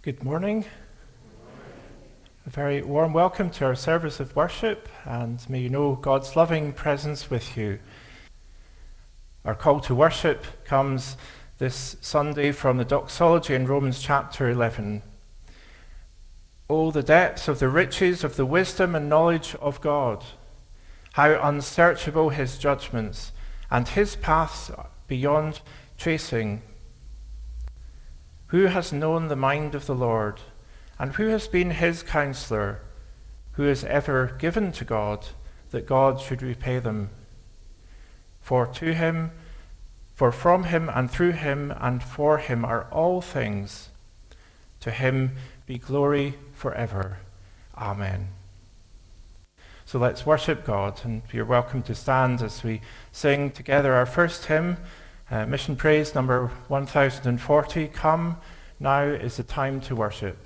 Good morning. A very warm welcome to our service of worship, and may you know God's loving presence with you. Our call to worship comes this Sunday from the doxology in Romans chapter 11. Oh, the depths of the riches of the wisdom and knowledge of God! How unsearchable his judgments, and his paths beyond tracing. Who has known the mind of the Lord? And who has been his counselor? Who has ever given to God that God should repay them? For to him, for from him and through him and for him are all things. To him be glory forever. Amen. So let's worship God, and you're welcome to stand as we sing together our first hymn. Uh, mission praise number 1040. Come, now is the time to worship.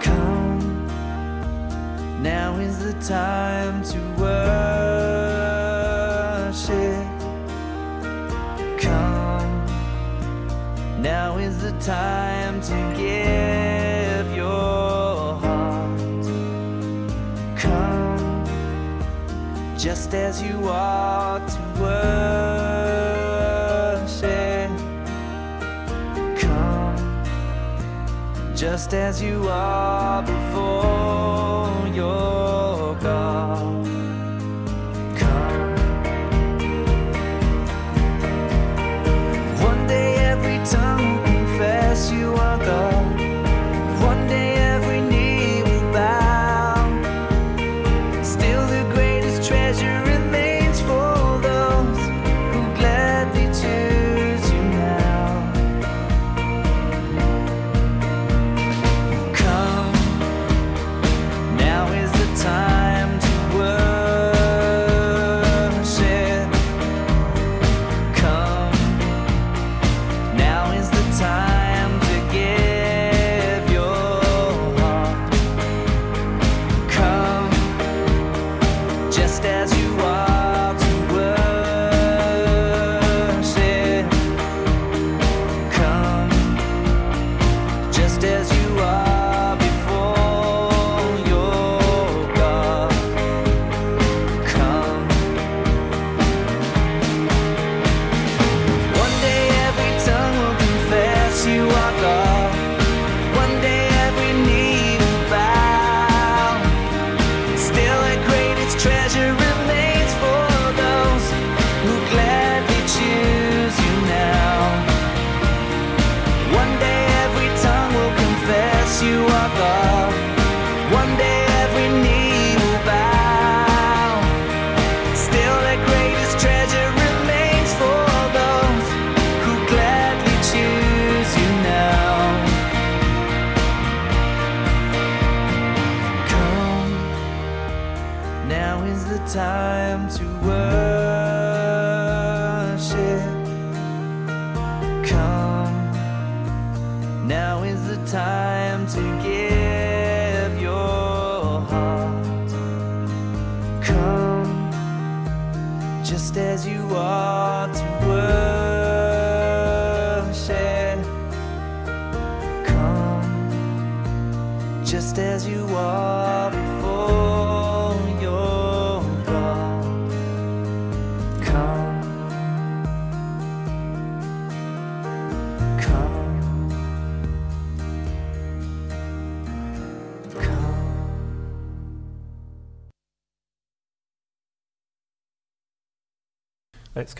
Come, now is the time to worship. Come, now is the time to give just as you are to worship. Come just as you are before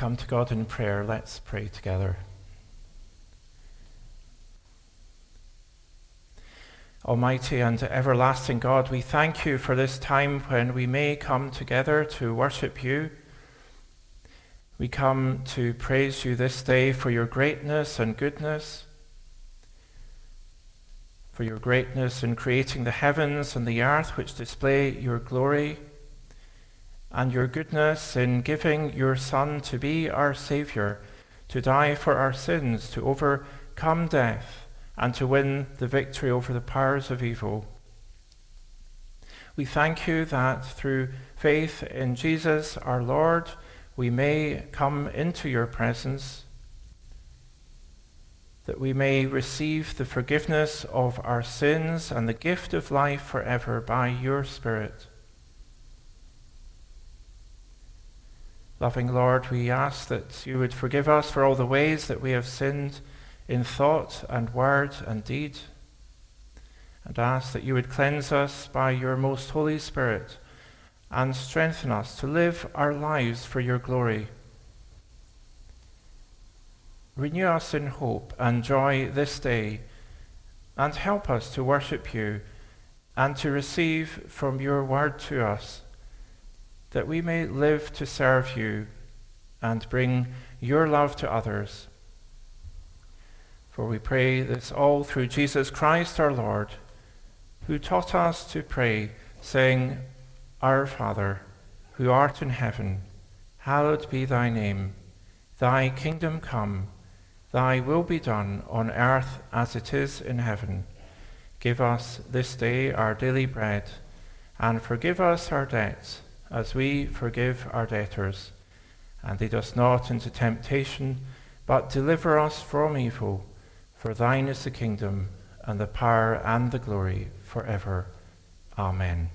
come to God in prayer. Let's pray together. Almighty and everlasting God, we thank you for this time when we may come together to worship you. We come to praise you this day for your greatness and goodness, for your greatness in creating the heavens and the earth which display your glory, and your goodness in giving your Son to be our Saviour, to die for our sins, to overcome death, and to win the victory over the powers of evil. We thank you that through faith in Jesus our Lord, we may come into your presence, that we may receive the forgiveness of our sins and the gift of life forever by your Spirit. Loving Lord, we ask that you would forgive us for all the ways that we have sinned in thought and word and deed, and ask that you would cleanse us by your most Holy Spirit and strengthen us to live our lives for your glory. Renew us in hope and joy this day, and help us to worship you and to receive from your word to us, that we may live to serve you and bring your love to others. For we pray this all through Jesus Christ our Lord, who taught us to pray, saying, Our Father, who art in heaven, hallowed be thy name. Thy kingdom come, thy will be done on earth as it is in heaven. Give us this day our daily bread, and forgive us our debts, as we forgive our debtors. And lead us not into temptation, but deliver us from evil. For thine is the kingdom, and the power, and the glory, forever. Amen.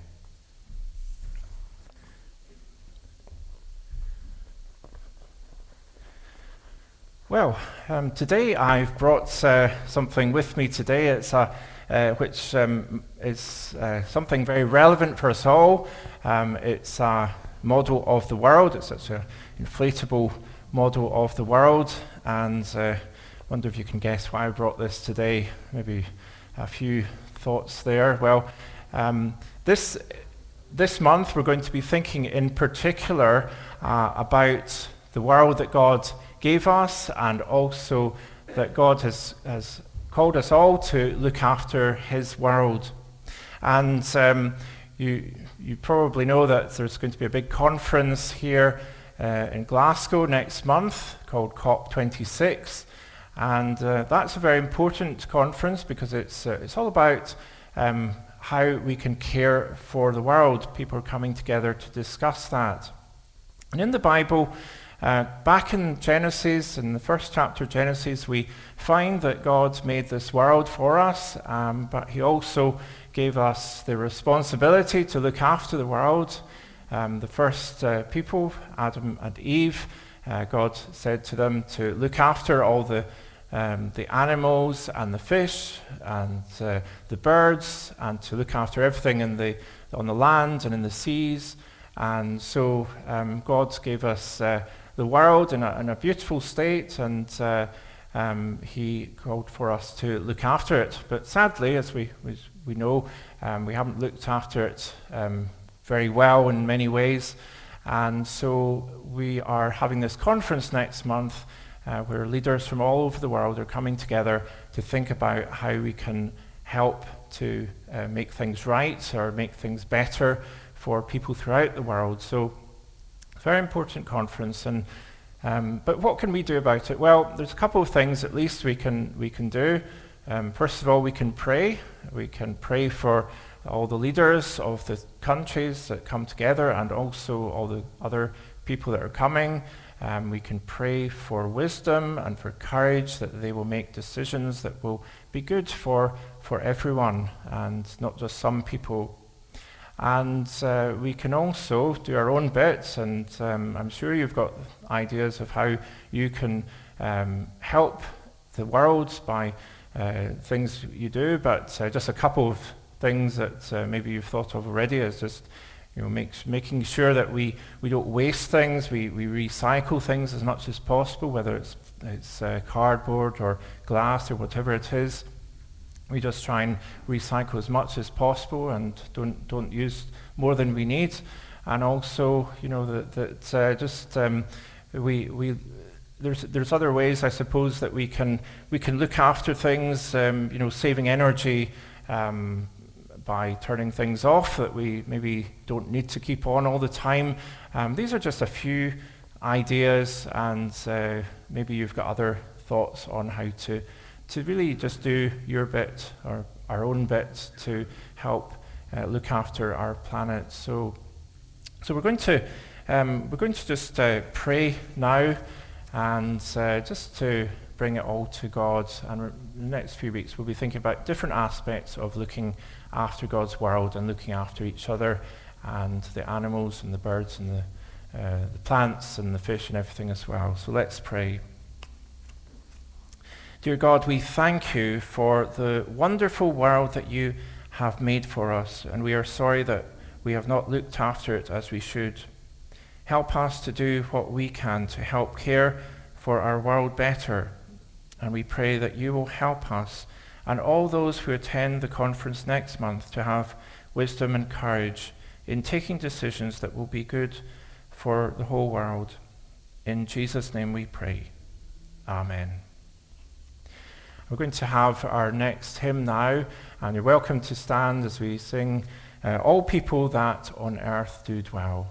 Well, um, today I've brought uh, something with me today. It's a, uh, which um, is uh, something very relevant for us all. Um, it's a model of the world. It's such an inflatable model of the world, and I uh, wonder if you can guess why I brought this today. Maybe a few thoughts there. Well, um, this this month we're going to be thinking in particular uh, about the world that God gave us, and also that God has, has called us all to look after His world. And um, you, you probably know that there's going to be a big conference here uh, in Glasgow next month called COP26. And uh, that's a very important conference because it's, uh, it's all about um, how we can care for the world. People are coming together to discuss that. And in the Bible, uh, back in Genesis, in the first chapter of Genesis, we find that God made this world for us, um, but He also gave us the responsibility to look after the world. Um, the first uh, people, Adam and Eve, uh, God said to them to look after all the, um, the animals and the fish and uh, the birds and to look after everything in the, on the land and in the seas. And so um, God gave us uh, the world in a, in a beautiful state, and uh, um, he called for us to look after it. But sadly, as we, we, we know, um, we haven't looked after it um, very well in many ways. And so we are having this conference next month uh, where leaders from all over the world are coming together to think about how we can help to uh, make things right or make things better for people throughout the world. So very important conference. And, um, but what can we do about it? Well, there's a couple of things at least we can, we can do. Um, first of all, we can pray. We can pray for all the leaders of the countries that come together and also all the other people that are coming. Um, we can pray for wisdom and for courage that they will make decisions that will be good for, for everyone and not just some people and uh, we can also do our own bits, and um, I'm sure you've got ideas of how you can um, help the world by uh, things you do, but uh, just a couple of things that uh, maybe you've thought of already is just you know, make, making sure that we, we don't waste things, we, we recycle things as much as possible, whether it's, it's uh, cardboard or glass or whatever it is we just try and recycle as much as possible and don't don't use more than we need. And also, you know, that, that uh, just um, we we there's there's other ways I suppose that we can we can look after things. Um, you know, saving energy. Um, by turning things off that we maybe don't need to keep on all the time. Um, these are just a few ideas, and uh, maybe you've got other thoughts on how to to really just do your bit or our own bit to help uh, look after our planet. So, so we're going to um, we're going to just uh, pray now, and uh, just to bring it all to God. And the next few weeks, we'll be thinking about different aspects of looking after God's world and looking after each other and the animals and the birds and the, uh, the plants and the fish and everything as well. So let's pray. Dear God, we thank you for the wonderful world that you have made for us, and we are sorry that we have not looked after it as we should. Help us to do what we can to help care for our world better. And we pray that you will help us and all those who attend the conference next month to have wisdom and courage in taking decisions that will be good for the whole world. In Jesus' name we pray. Amen. We're going to have our next hymn now, and you're welcome to stand as we sing uh, All People That on Earth Do Dwell.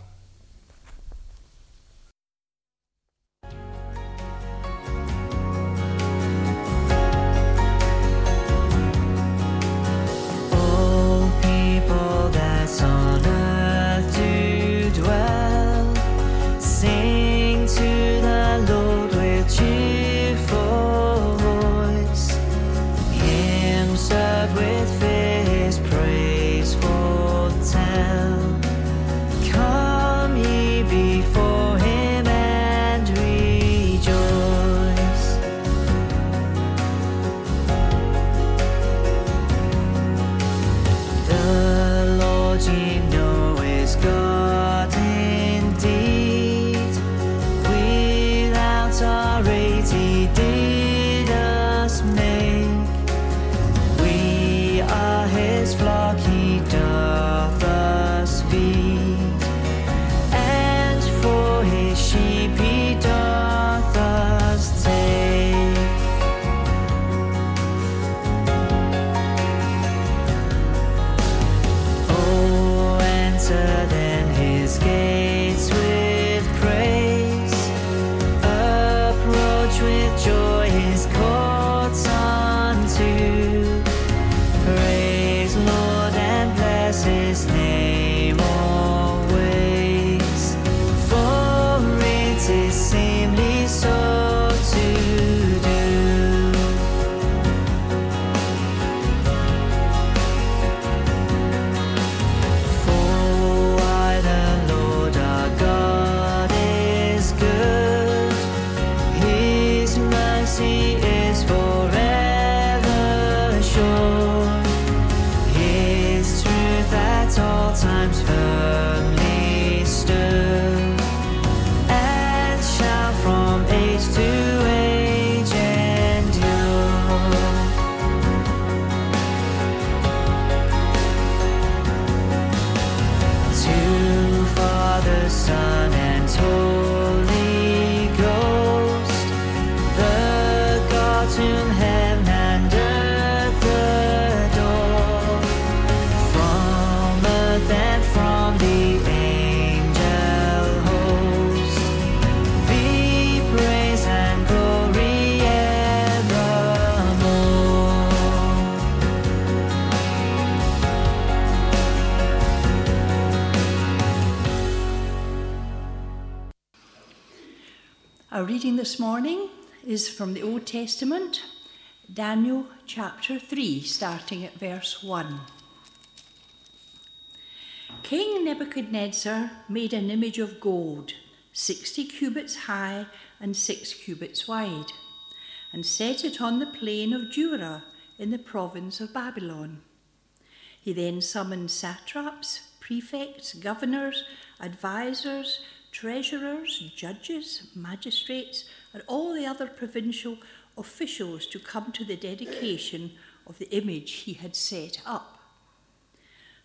be this morning is from the Old Testament, Daniel chapter 3, starting at verse 1. King Nebuchadnezzar made an image of gold, 60 cubits high and 6 cubits wide, and set it on the plain of Dura in the province of Babylon. He then summoned satraps, prefects, governors, advisers, treasurers, judges, magistrates, and all the other provincial officials to come to the dedication of the image he had set up.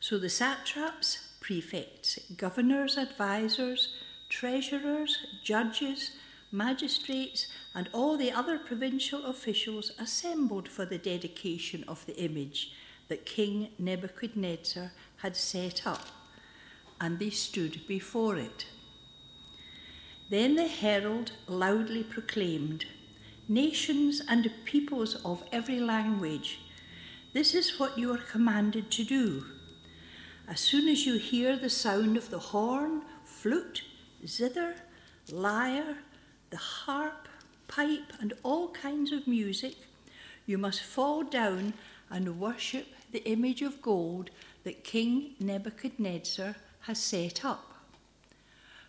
So the satraps, prefects, governors, advisers, treasurers, judges, magistrates, and all the other provincial officials assembled for the dedication of the image that King Nebuchadnezzar had set up, and they stood before it. Then the herald loudly proclaimed, Nations and peoples of every language, this is what you are commanded to do. As soon as you hear the sound of the horn, flute, zither, lyre, the harp, pipe, and all kinds of music, you must fall down and worship the image of gold that King Nebuchadnezzar has set up.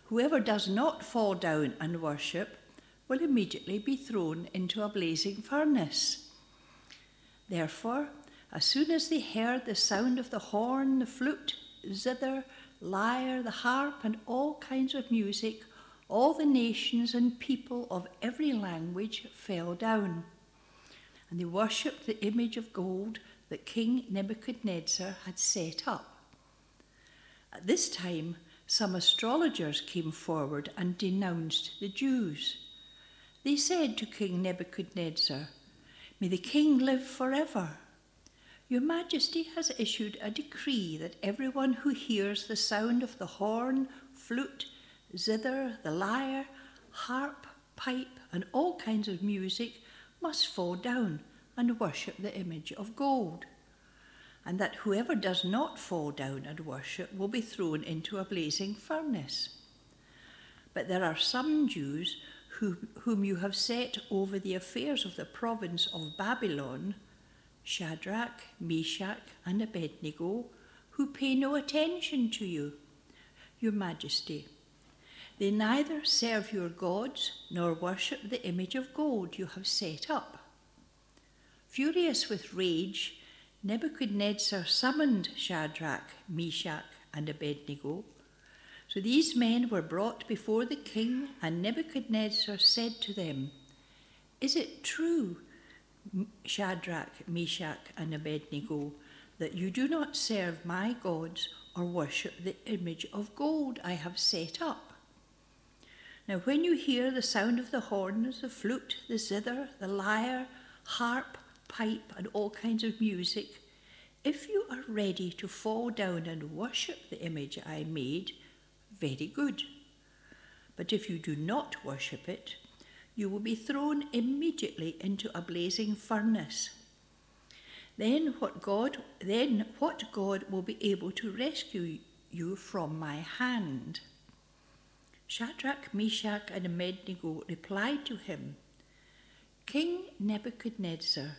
Whoever does not fall down and worship will immediately be thrown into a blazing furnace. Therefore, as soon as they heard the sound of the horn, the flute, zither, lyre, the harp, and all kinds of music, all the nations and people of every language fell down. And they worshipped the image of gold that King Nebuchadnezzar had set up. At this time, some astrologers came forward and denounced the Jews. They said to King Nebuchadnezzar, May the king live forever. Your Majesty has issued a decree that everyone who hears the sound of the horn, flute, zither, the lyre, harp, pipe, and all kinds of music must fall down and worship the image of gold, and that whoever does not fall down and worship will be thrown into a blazing furnace. But there are some Jews who, whom you have set over the affairs of the province of Babylon Shadrach, Meshach, and Abednego, who pay no attention to you, Your Majesty. They neither serve your gods nor worship the image of gold you have set up. Furious with rage, Nebuchadnezzar summoned Shadrach, Meshach, and Abednego. So these men were brought before the king, and Nebuchadnezzar said to them, Is it true Shadrach, Meshach, and Abednego, that you do not serve my gods or worship the image of gold I have set up. Now, when you hear the sound of the horns, the flute, the zither, the lyre, harp, pipe, and all kinds of music, if you are ready to fall down and worship the image I made, very good. But if you do not worship it, you will be thrown immediately into a blazing furnace. Then what God then what God will be able to rescue you from my hand? Shadrach, Meshach, and Abednego replied to him, King Nebuchadnezzar,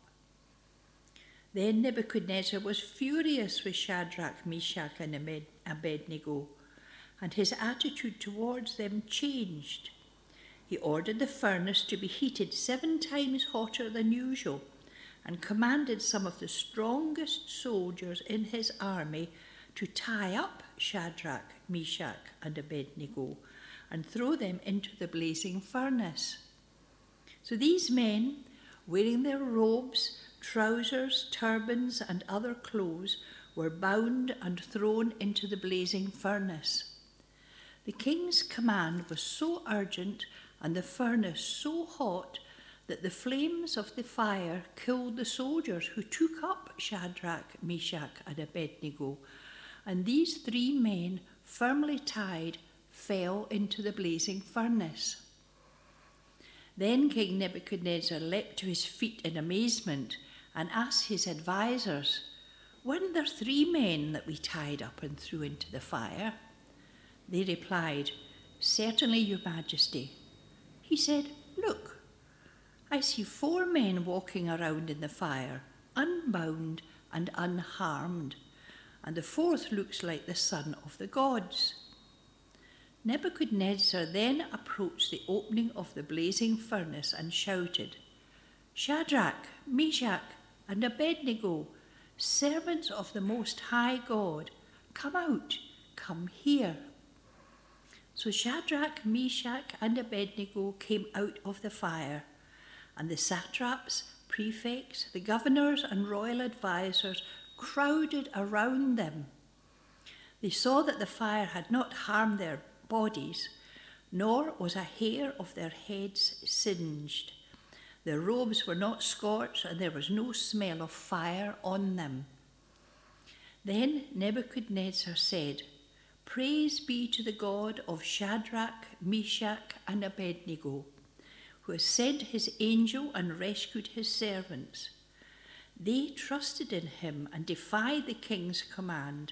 Then Nebuchadnezzar was furious with Shadrach, Meshach, and Abednego, and his attitude towards them changed he ordered the furnace to be heated seven times hotter than usual and commanded some of the strongest soldiers in his army to tie up Shadrach, Meshach, and Abednego and throw them into the blazing furnace. So these men, wearing their robes, trousers, turbans, and other clothes, were bound and thrown into the blazing furnace. The king's command was so urgent and the furnace so hot that the flames of the fire killed the soldiers who took up Shadrach, Meshach, and Abednego. And these three men, firmly tied, fell into the blazing furnace. Then King Nebuchadnezzar leapt to his feet in amazement and asked his advisers, Weren't there three men that we tied up and threw into the fire? They replied, Certainly, Your Majesty. He said, Look, I see four men walking around in the fire, unbound and unharmed, and the fourth looks like the son of the gods. Nebuchadnezzar then approached the opening of the blazing furnace and shouted, Shadrach, Meshach, and Abednego, servants of the Most High God, come out, come here. So Shadrach, Meshach, and Abednego came out of the fire, and the satraps, prefects, the governors, and royal advisers crowded around them. They saw that the fire had not harmed their bodies, nor was a hair of their heads singed. Their robes were not scorched, and there was no smell of fire on them. Then Nebuchadnezzar said, Praise be to the God of Shadrach, Meshach, and Abednego, who has sent his angel and rescued his servants. They trusted in him and defied the king's command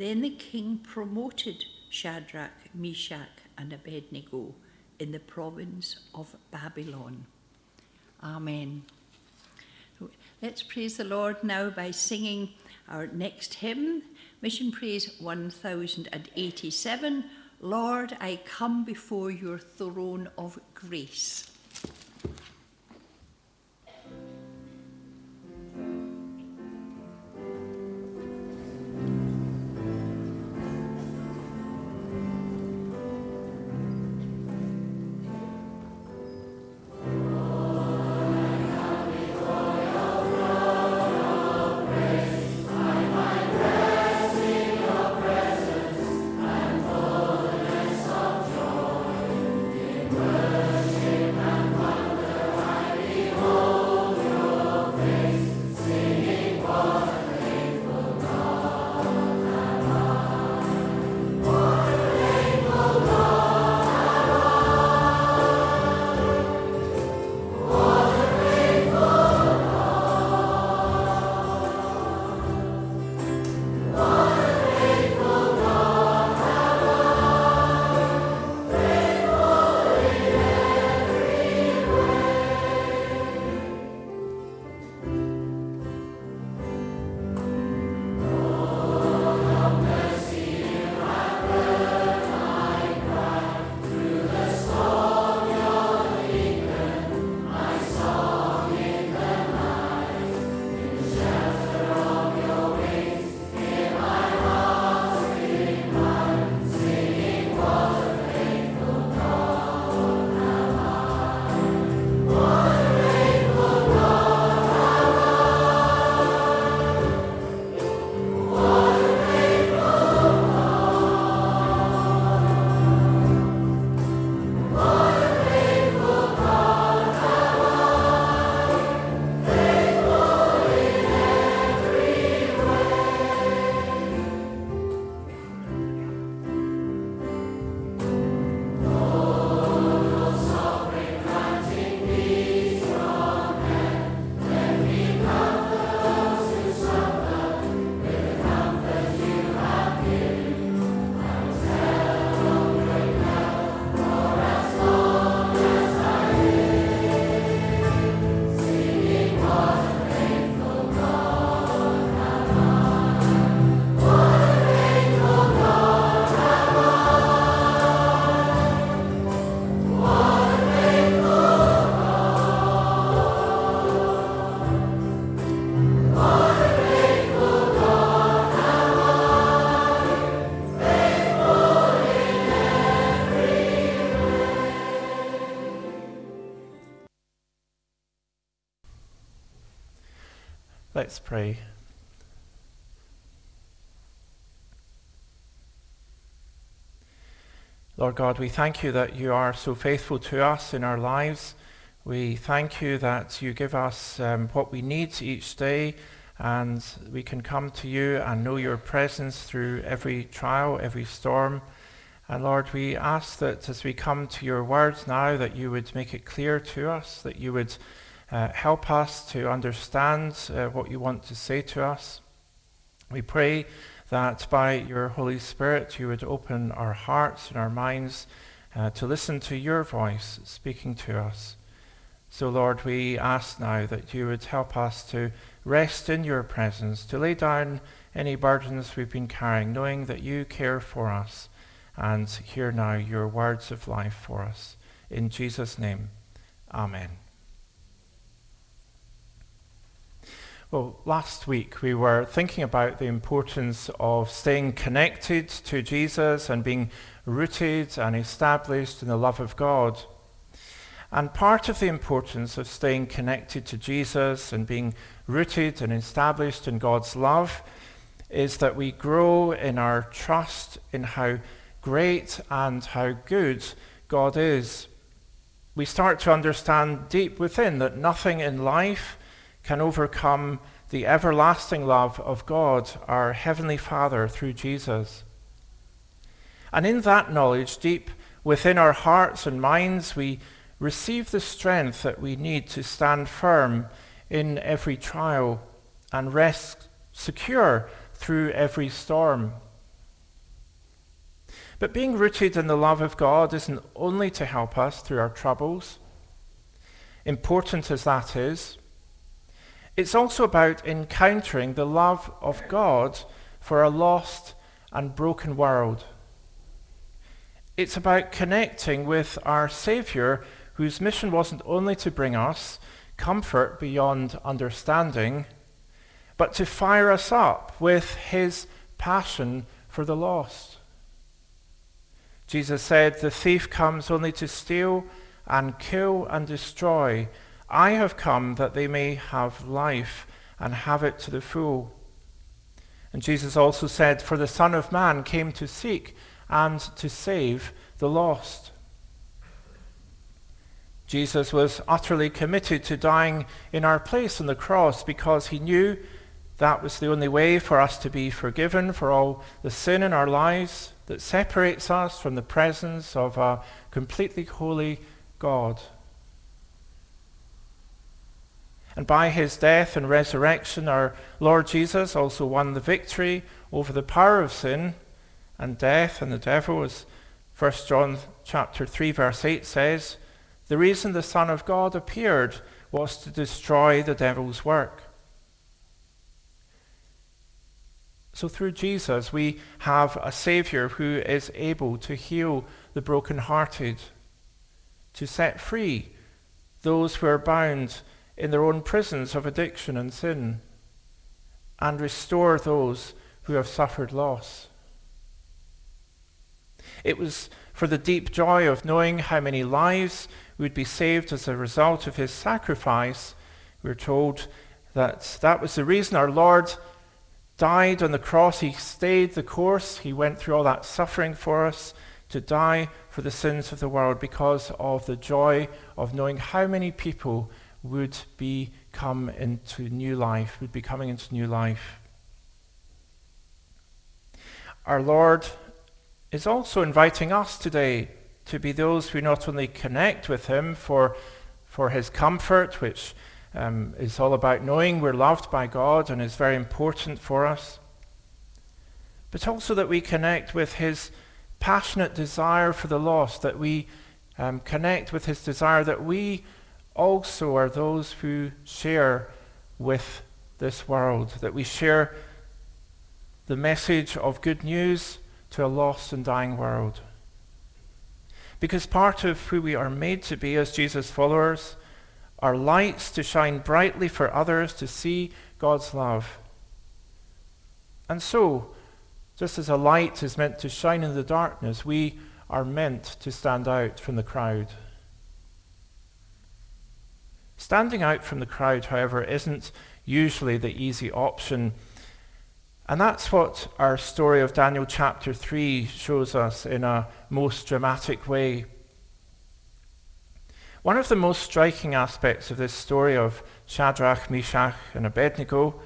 Then the king promoted Shadrach, Meshach, and Abednego in the province of Babylon. Amen. Let's praise the Lord now by singing our next hymn, Mission Praise 1087. Lord, I come before your throne of grace. Let's pray. Lord God, we thank you that you are so faithful to us in our lives. We thank you that you give us um, what we need each day, and we can come to you and know your presence through every trial, every storm. And Lord, we ask that as we come to your words now, that you would make it clear to us, that you would uh, help us to understand uh, what you want to say to us. We pray that by your Holy Spirit you would open our hearts and our minds uh, to listen to your voice speaking to us. So, Lord, we ask now that you would help us to rest in your presence, to lay down any burdens we've been carrying, knowing that you care for us. And hear now your words of life for us. In Jesus' name, Amen. Well, last week we were thinking about the importance of staying connected to Jesus and being rooted and established in the love of God. And part of the importance of staying connected to Jesus and being rooted and established in God's love is that we grow in our trust in how great and how good God is. We start to understand deep within that nothing in life can overcome the everlasting love of God, our Heavenly Father, through Jesus. And in that knowledge, deep within our hearts and minds, we receive the strength that we need to stand firm in every trial and rest secure through every storm. But being rooted in the love of God isn't only to help us through our troubles, important as that is, it's also about encountering the love of God for a lost and broken world. It's about connecting with our Saviour, whose mission wasn't only to bring us comfort beyond understanding, but to fire us up with his passion for the lost. Jesus said, The thief comes only to steal and kill and destroy. I have come that they may have life and have it to the full. And Jesus also said, For the Son of Man came to seek and to save the lost. Jesus was utterly committed to dying in our place on the cross because he knew that was the only way for us to be forgiven for all the sin in our lives that separates us from the presence of a completely holy God. And by his death and resurrection, our Lord Jesus also won the victory over the power of sin and death and the devil, as 1 John chapter 3, verse 8 says. The reason the Son of God appeared was to destroy the devil's work. So through Jesus, we have a Savior who is able to heal the brokenhearted, to set free those who are bound in their own prisons of addiction and sin, and restore those who have suffered loss. It was for the deep joy of knowing how many lives would be saved as a result of his sacrifice. We're told that that was the reason our Lord died on the cross. He stayed the course. He went through all that suffering for us to die for the sins of the world because of the joy of knowing how many people would be come into new life, would be coming into new life. Our Lord is also inviting us today to be those who not only connect with Him for, for His comfort, which um, is all about knowing we're loved by God and is very important for us. But also that we connect with his passionate desire for the lost, that we um, connect with his desire that we also are those who share with this world, that we share the message of good news to a lost and dying world. Because part of who we are made to be as Jesus' followers are lights to shine brightly for others to see God's love. And so, just as a light is meant to shine in the darkness, we are meant to stand out from the crowd. Standing out from the crowd, however, isn't usually the easy option. And that's what our story of Daniel chapter 3 shows us in a most dramatic way. One of the most striking aspects of this story of Shadrach, Meshach, and Abednego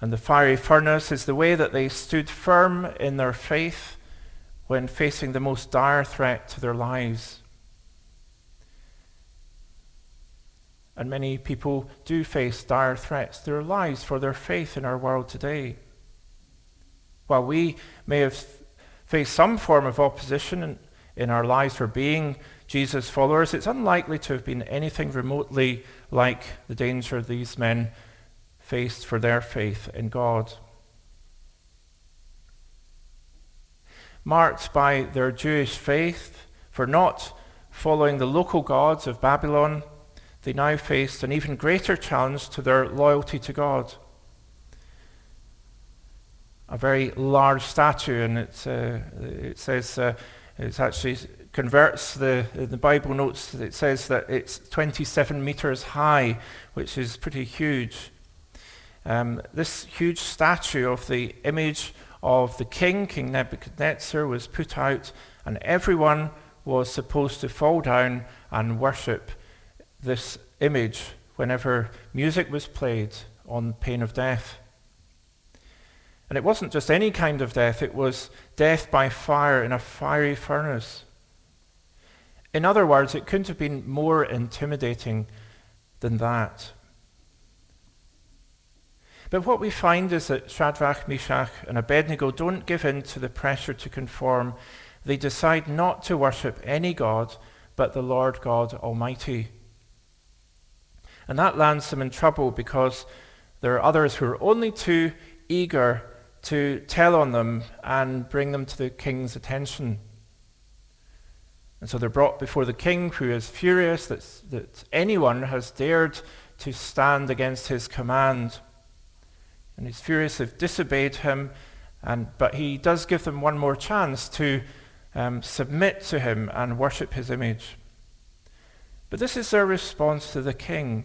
and the fiery furnace is the way that they stood firm in their faith when facing the most dire threat to their lives. And many people do face dire threats to their lives for their faith in our world today. While we may have faced some form of opposition in, in our lives for being Jesus' followers, it's unlikely to have been anything remotely like the danger these men faced for their faith in God. Marked by their Jewish faith for not following the local gods of Babylon, they now faced an even greater challenge to their loyalty to God. A very large statue, and it's, uh, it says uh, it actually converts the, the Bible notes, it says that it's 27 meters high, which is pretty huge. Um, this huge statue of the image of the king, King Nebuchadnezzar, was put out, and everyone was supposed to fall down and worship this image whenever music was played on pain of death. And it wasn't just any kind of death, it was death by fire in a fiery furnace. In other words, it couldn't have been more intimidating than that. But what we find is that Shadrach, Meshach, and Abednego don't give in to the pressure to conform. They decide not to worship any God but the Lord God Almighty. And that lands them in trouble because there are others who are only too eager to tell on them and bring them to the king's attention. And so they're brought before the king, who is furious that, that anyone has dared to stand against his command. And he's furious they've disobeyed him, and, but he does give them one more chance to um, submit to him and worship his image. But this is their response to the king.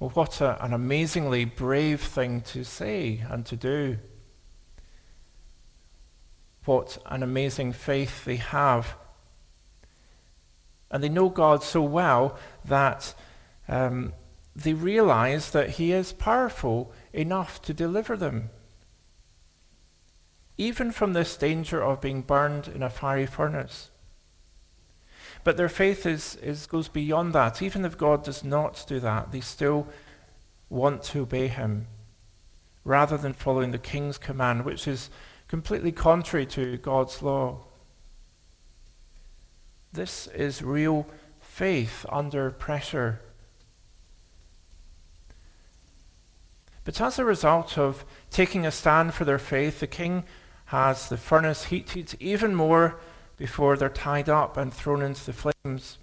Well, what a, an amazingly brave thing to say and to do. What an amazing faith they have. And they know God so well that um, they realize that He is powerful enough to deliver them. Even from this danger of being burned in a fiery furnace. But their faith is, is, goes beyond that. Even if God does not do that, they still want to obey him rather than following the king's command, which is completely contrary to God's law. This is real faith under pressure. But as a result of taking a stand for their faith, the king has the furnace heated even more before they're tied up and thrown into the flames.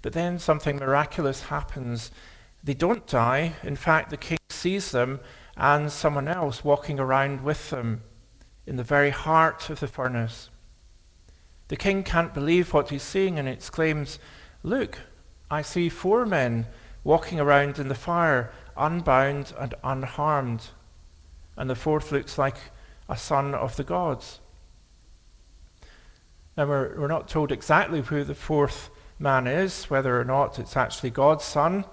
But then something miraculous happens. They don't die. In fact, the king sees them and someone else walking around with them in the very heart of the furnace. The king can't believe what he's seeing and exclaims, Look, I see four men walking around in the fire, unbound and unharmed. And the fourth looks like a son of the gods. Now, we're, we're not told exactly who the fourth man is, whether or not it's actually God's son.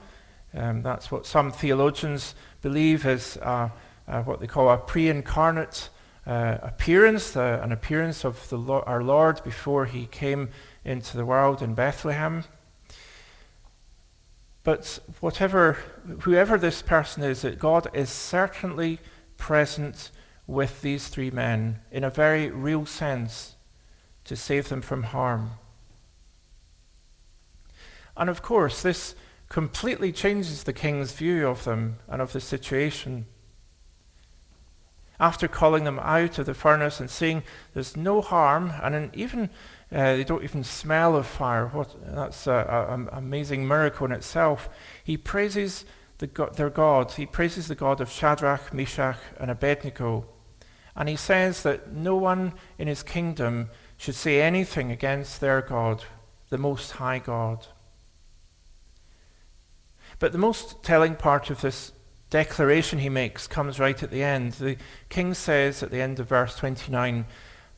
Um, that's what some theologians believe is uh, uh, what they call a pre incarnate uh, appearance, uh, an appearance of Lo- our Lord before he came into the world in Bethlehem. But whatever, whoever this person is, that God is certainly present with these three men in a very real sense to save them from harm. And of course, this completely changes the king's view of them and of the situation. After calling them out of the furnace and seeing there's no harm, and even uh, they don't even smell of fire, what, that's an amazing miracle in itself, he praises the God, their God. He praises the God of Shadrach, Meshach, and Abednego. And he says that no one in his kingdom should say anything against their God, the Most High God. But the most telling part of this declaration he makes comes right at the end. The king says at the end of verse 29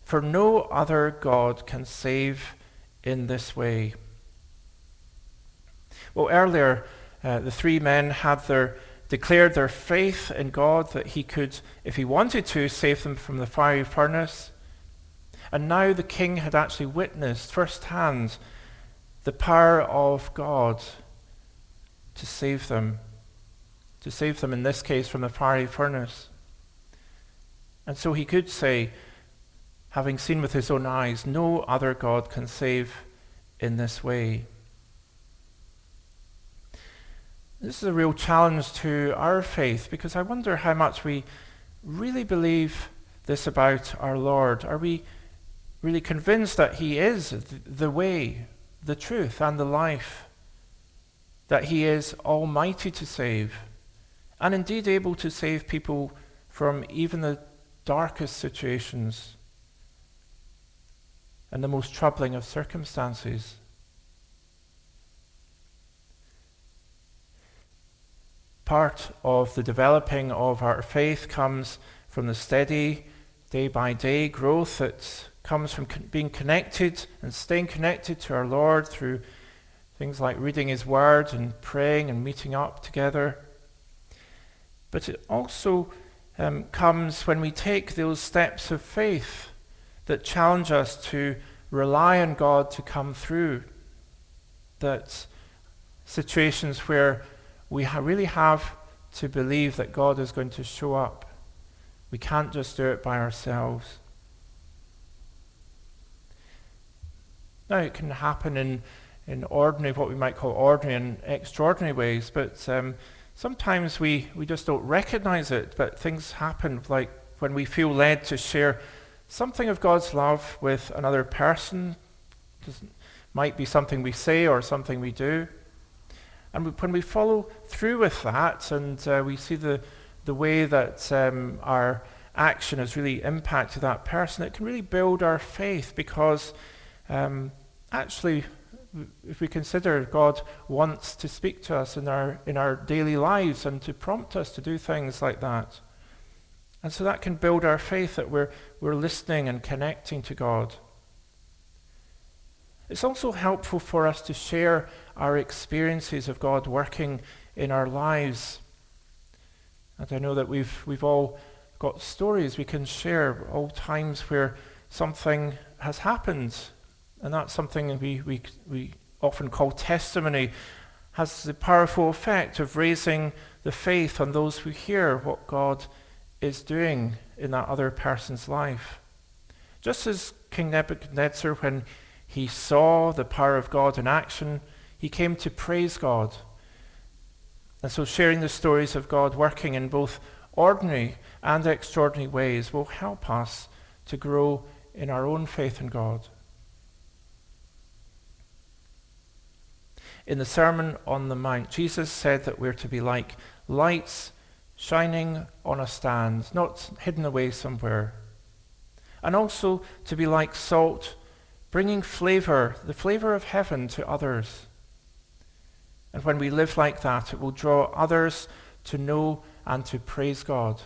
For no other God can save in this way. Well, earlier, uh, the three men had their declared their faith in God that he could, if he wanted to, save them from the fiery furnace. And now the king had actually witnessed firsthand the power of God to save them, to save them in this case from the fiery furnace. And so he could say, having seen with his own eyes, no other God can save in this way. This is a real challenge to our faith because I wonder how much we really believe this about our Lord. Are we really convinced that He is the way, the truth, and the life? That He is almighty to save, and indeed able to save people from even the darkest situations and the most troubling of circumstances? part of the developing of our faith comes from the steady, day by day growth that comes from con- being connected and staying connected to our Lord through things like reading His Word and praying and meeting up together. But it also um, comes when we take those steps of faith that challenge us to rely on God to come through. That situations where we ha- really have to believe that God is going to show up. We can't just do it by ourselves. Now, it can happen in, in ordinary, what we might call ordinary and extraordinary ways, but um, sometimes we, we just don't recognize it. But things happen, like when we feel led to share something of God's love with another person. It might be something we say or something we do. And when we follow through with that and uh, we see the, the way that um, our action has really impacted that person, it can really build our faith because um, actually, if we consider God wants to speak to us in our, in our daily lives and to prompt us to do things like that. And so that can build our faith that we're, we're listening and connecting to God. It's also helpful for us to share our experiences of God working in our lives. And I know that we've, we've all got stories we can share, all times where something has happened. And that's something we, we, we often call testimony, has the powerful effect of raising the faith on those who hear what God is doing in that other person's life. Just as King Nebuchadnezzar, when he saw the power of God in action. He came to praise God. And so, sharing the stories of God working in both ordinary and extraordinary ways will help us to grow in our own faith in God. In the Sermon on the Mount, Jesus said that we're to be like lights shining on a stand, not hidden away somewhere. And also to be like salt bringing flavor, the flavor of heaven to others. And when we live like that, it will draw others to know and to praise God.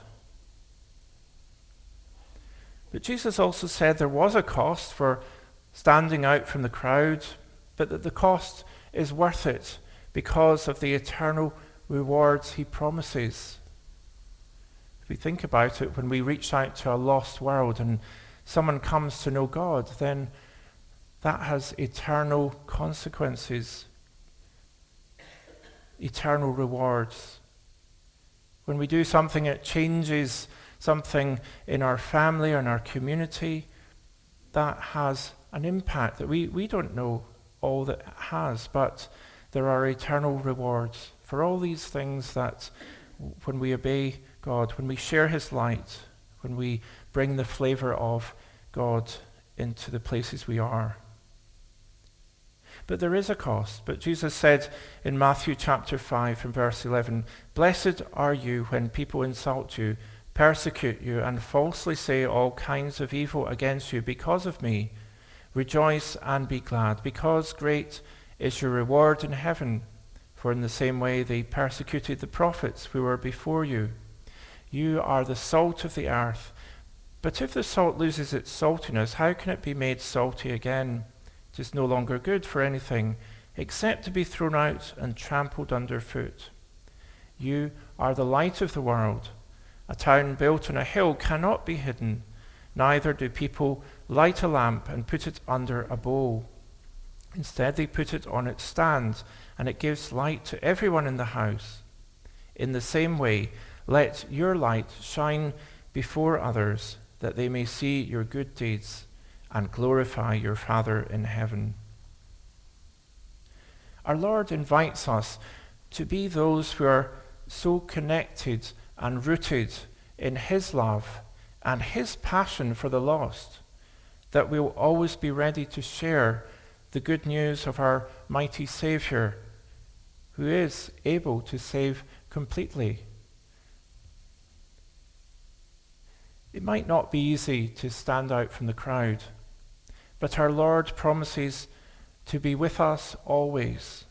But Jesus also said there was a cost for standing out from the crowd, but that the cost is worth it because of the eternal rewards he promises. If we think about it, when we reach out to a lost world and someone comes to know God, then that has eternal consequences, eternal rewards. When we do something it changes something in our family or in our community, that has an impact that we, we don't know all that it has, but there are eternal rewards for all these things that when we obey God, when we share His light, when we bring the flavor of God into the places we are. But there is a cost. But Jesus said in Matthew chapter 5 and verse 11, Blessed are you when people insult you, persecute you, and falsely say all kinds of evil against you because of me. Rejoice and be glad, because great is your reward in heaven. For in the same way they persecuted the prophets who were before you. You are the salt of the earth. But if the salt loses its saltiness, how can it be made salty again? It is no longer good for anything except to be thrown out and trampled underfoot. You are the light of the world. A town built on a hill cannot be hidden, Neither do people light a lamp and put it under a bowl. Instead, they put it on its stand, and it gives light to everyone in the house. In the same way, let your light shine before others, that they may see your good deeds and glorify your Father in heaven. Our Lord invites us to be those who are so connected and rooted in His love and His passion for the lost that we will always be ready to share the good news of our mighty Saviour, who is able to save completely. It might not be easy to stand out from the crowd, but our Lord promises to be with us always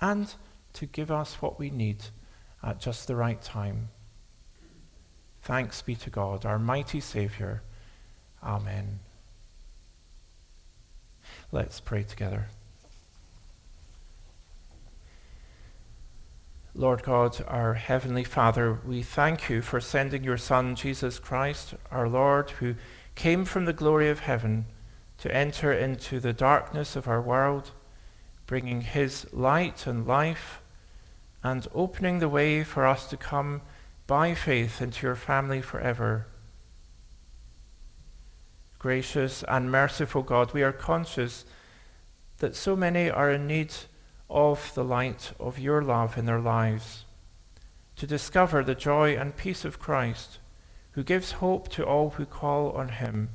and to give us what we need at just the right time. Thanks be to God, our mighty Saviour. Amen. Let's pray together. Lord God, our Heavenly Father, we thank you for sending your Son, Jesus Christ, our Lord, who came from the glory of heaven to enter into the darkness of our world, bringing his light and life, and opening the way for us to come by faith into your family forever. Gracious and merciful God, we are conscious that so many are in need of the light of your love in their lives, to discover the joy and peace of Christ, who gives hope to all who call on him.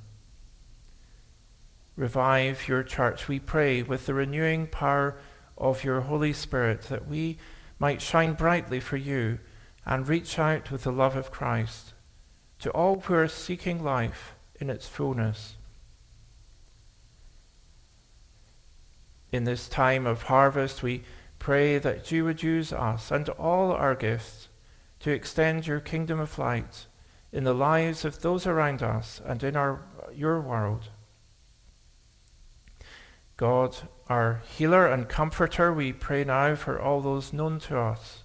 Revive your church, we pray, with the renewing power of your Holy Spirit, that we might shine brightly for you and reach out with the love of Christ to all who are seeking life in its fullness. In this time of harvest, we pray that you would use us and all our gifts to extend your kingdom of light in the lives of those around us and in our, your world. God, our healer and comforter, we pray now for all those known to us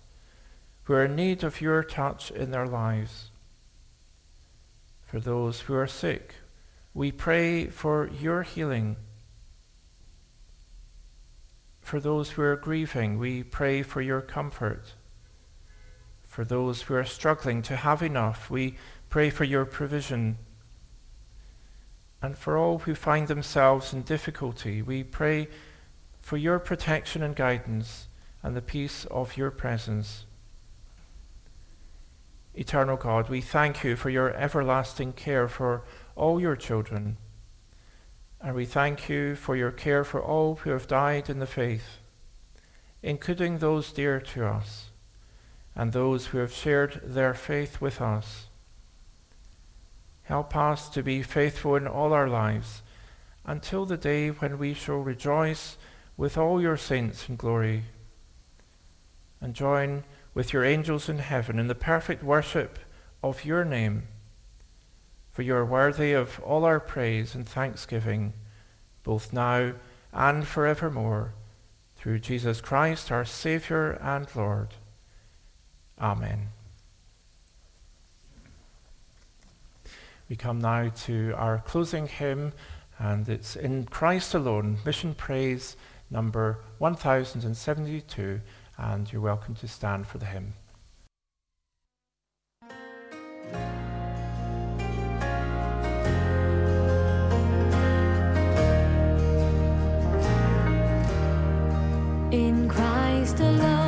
who are in need of your touch in their lives. For those who are sick, we pray for your healing. For those who are grieving, we pray for your comfort. For those who are struggling to have enough, we pray for your provision. And for all who find themselves in difficulty, we pray for your protection and guidance and the peace of your presence. Eternal God, we thank you for your everlasting care for all your children. And we thank you for your care for all who have died in the faith, including those dear to us and those who have shared their faith with us. Help us to be faithful in all our lives until the day when we shall rejoice with all your saints in glory and join with your angels in heaven in the perfect worship of your name. For you are worthy of all our praise and thanksgiving, both now and forevermore, through Jesus Christ, our Saviour and Lord. Amen. We come now to our closing hymn, and it's in Christ alone, Mission Praise number 1072, and you're welcome to stand for the hymn. In Christ alone,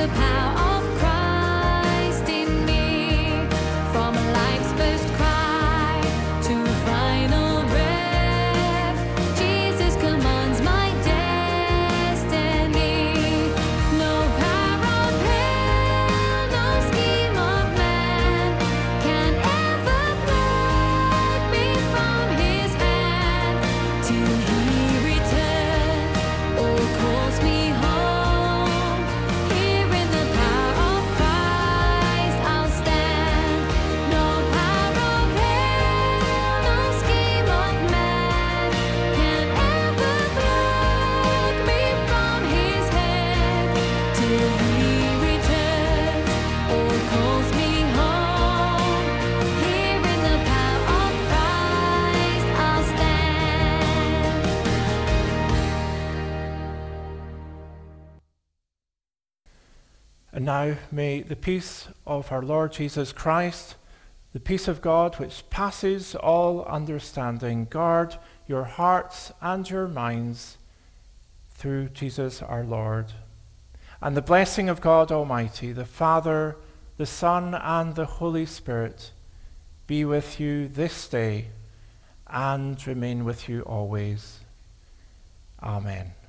the power now may the peace of our Lord Jesus Christ, the peace of God which passes all understanding, guard your hearts and your minds through Jesus our Lord. And the blessing of God Almighty, the Father, the Son, and the Holy Spirit be with you this day and remain with you always. Amen.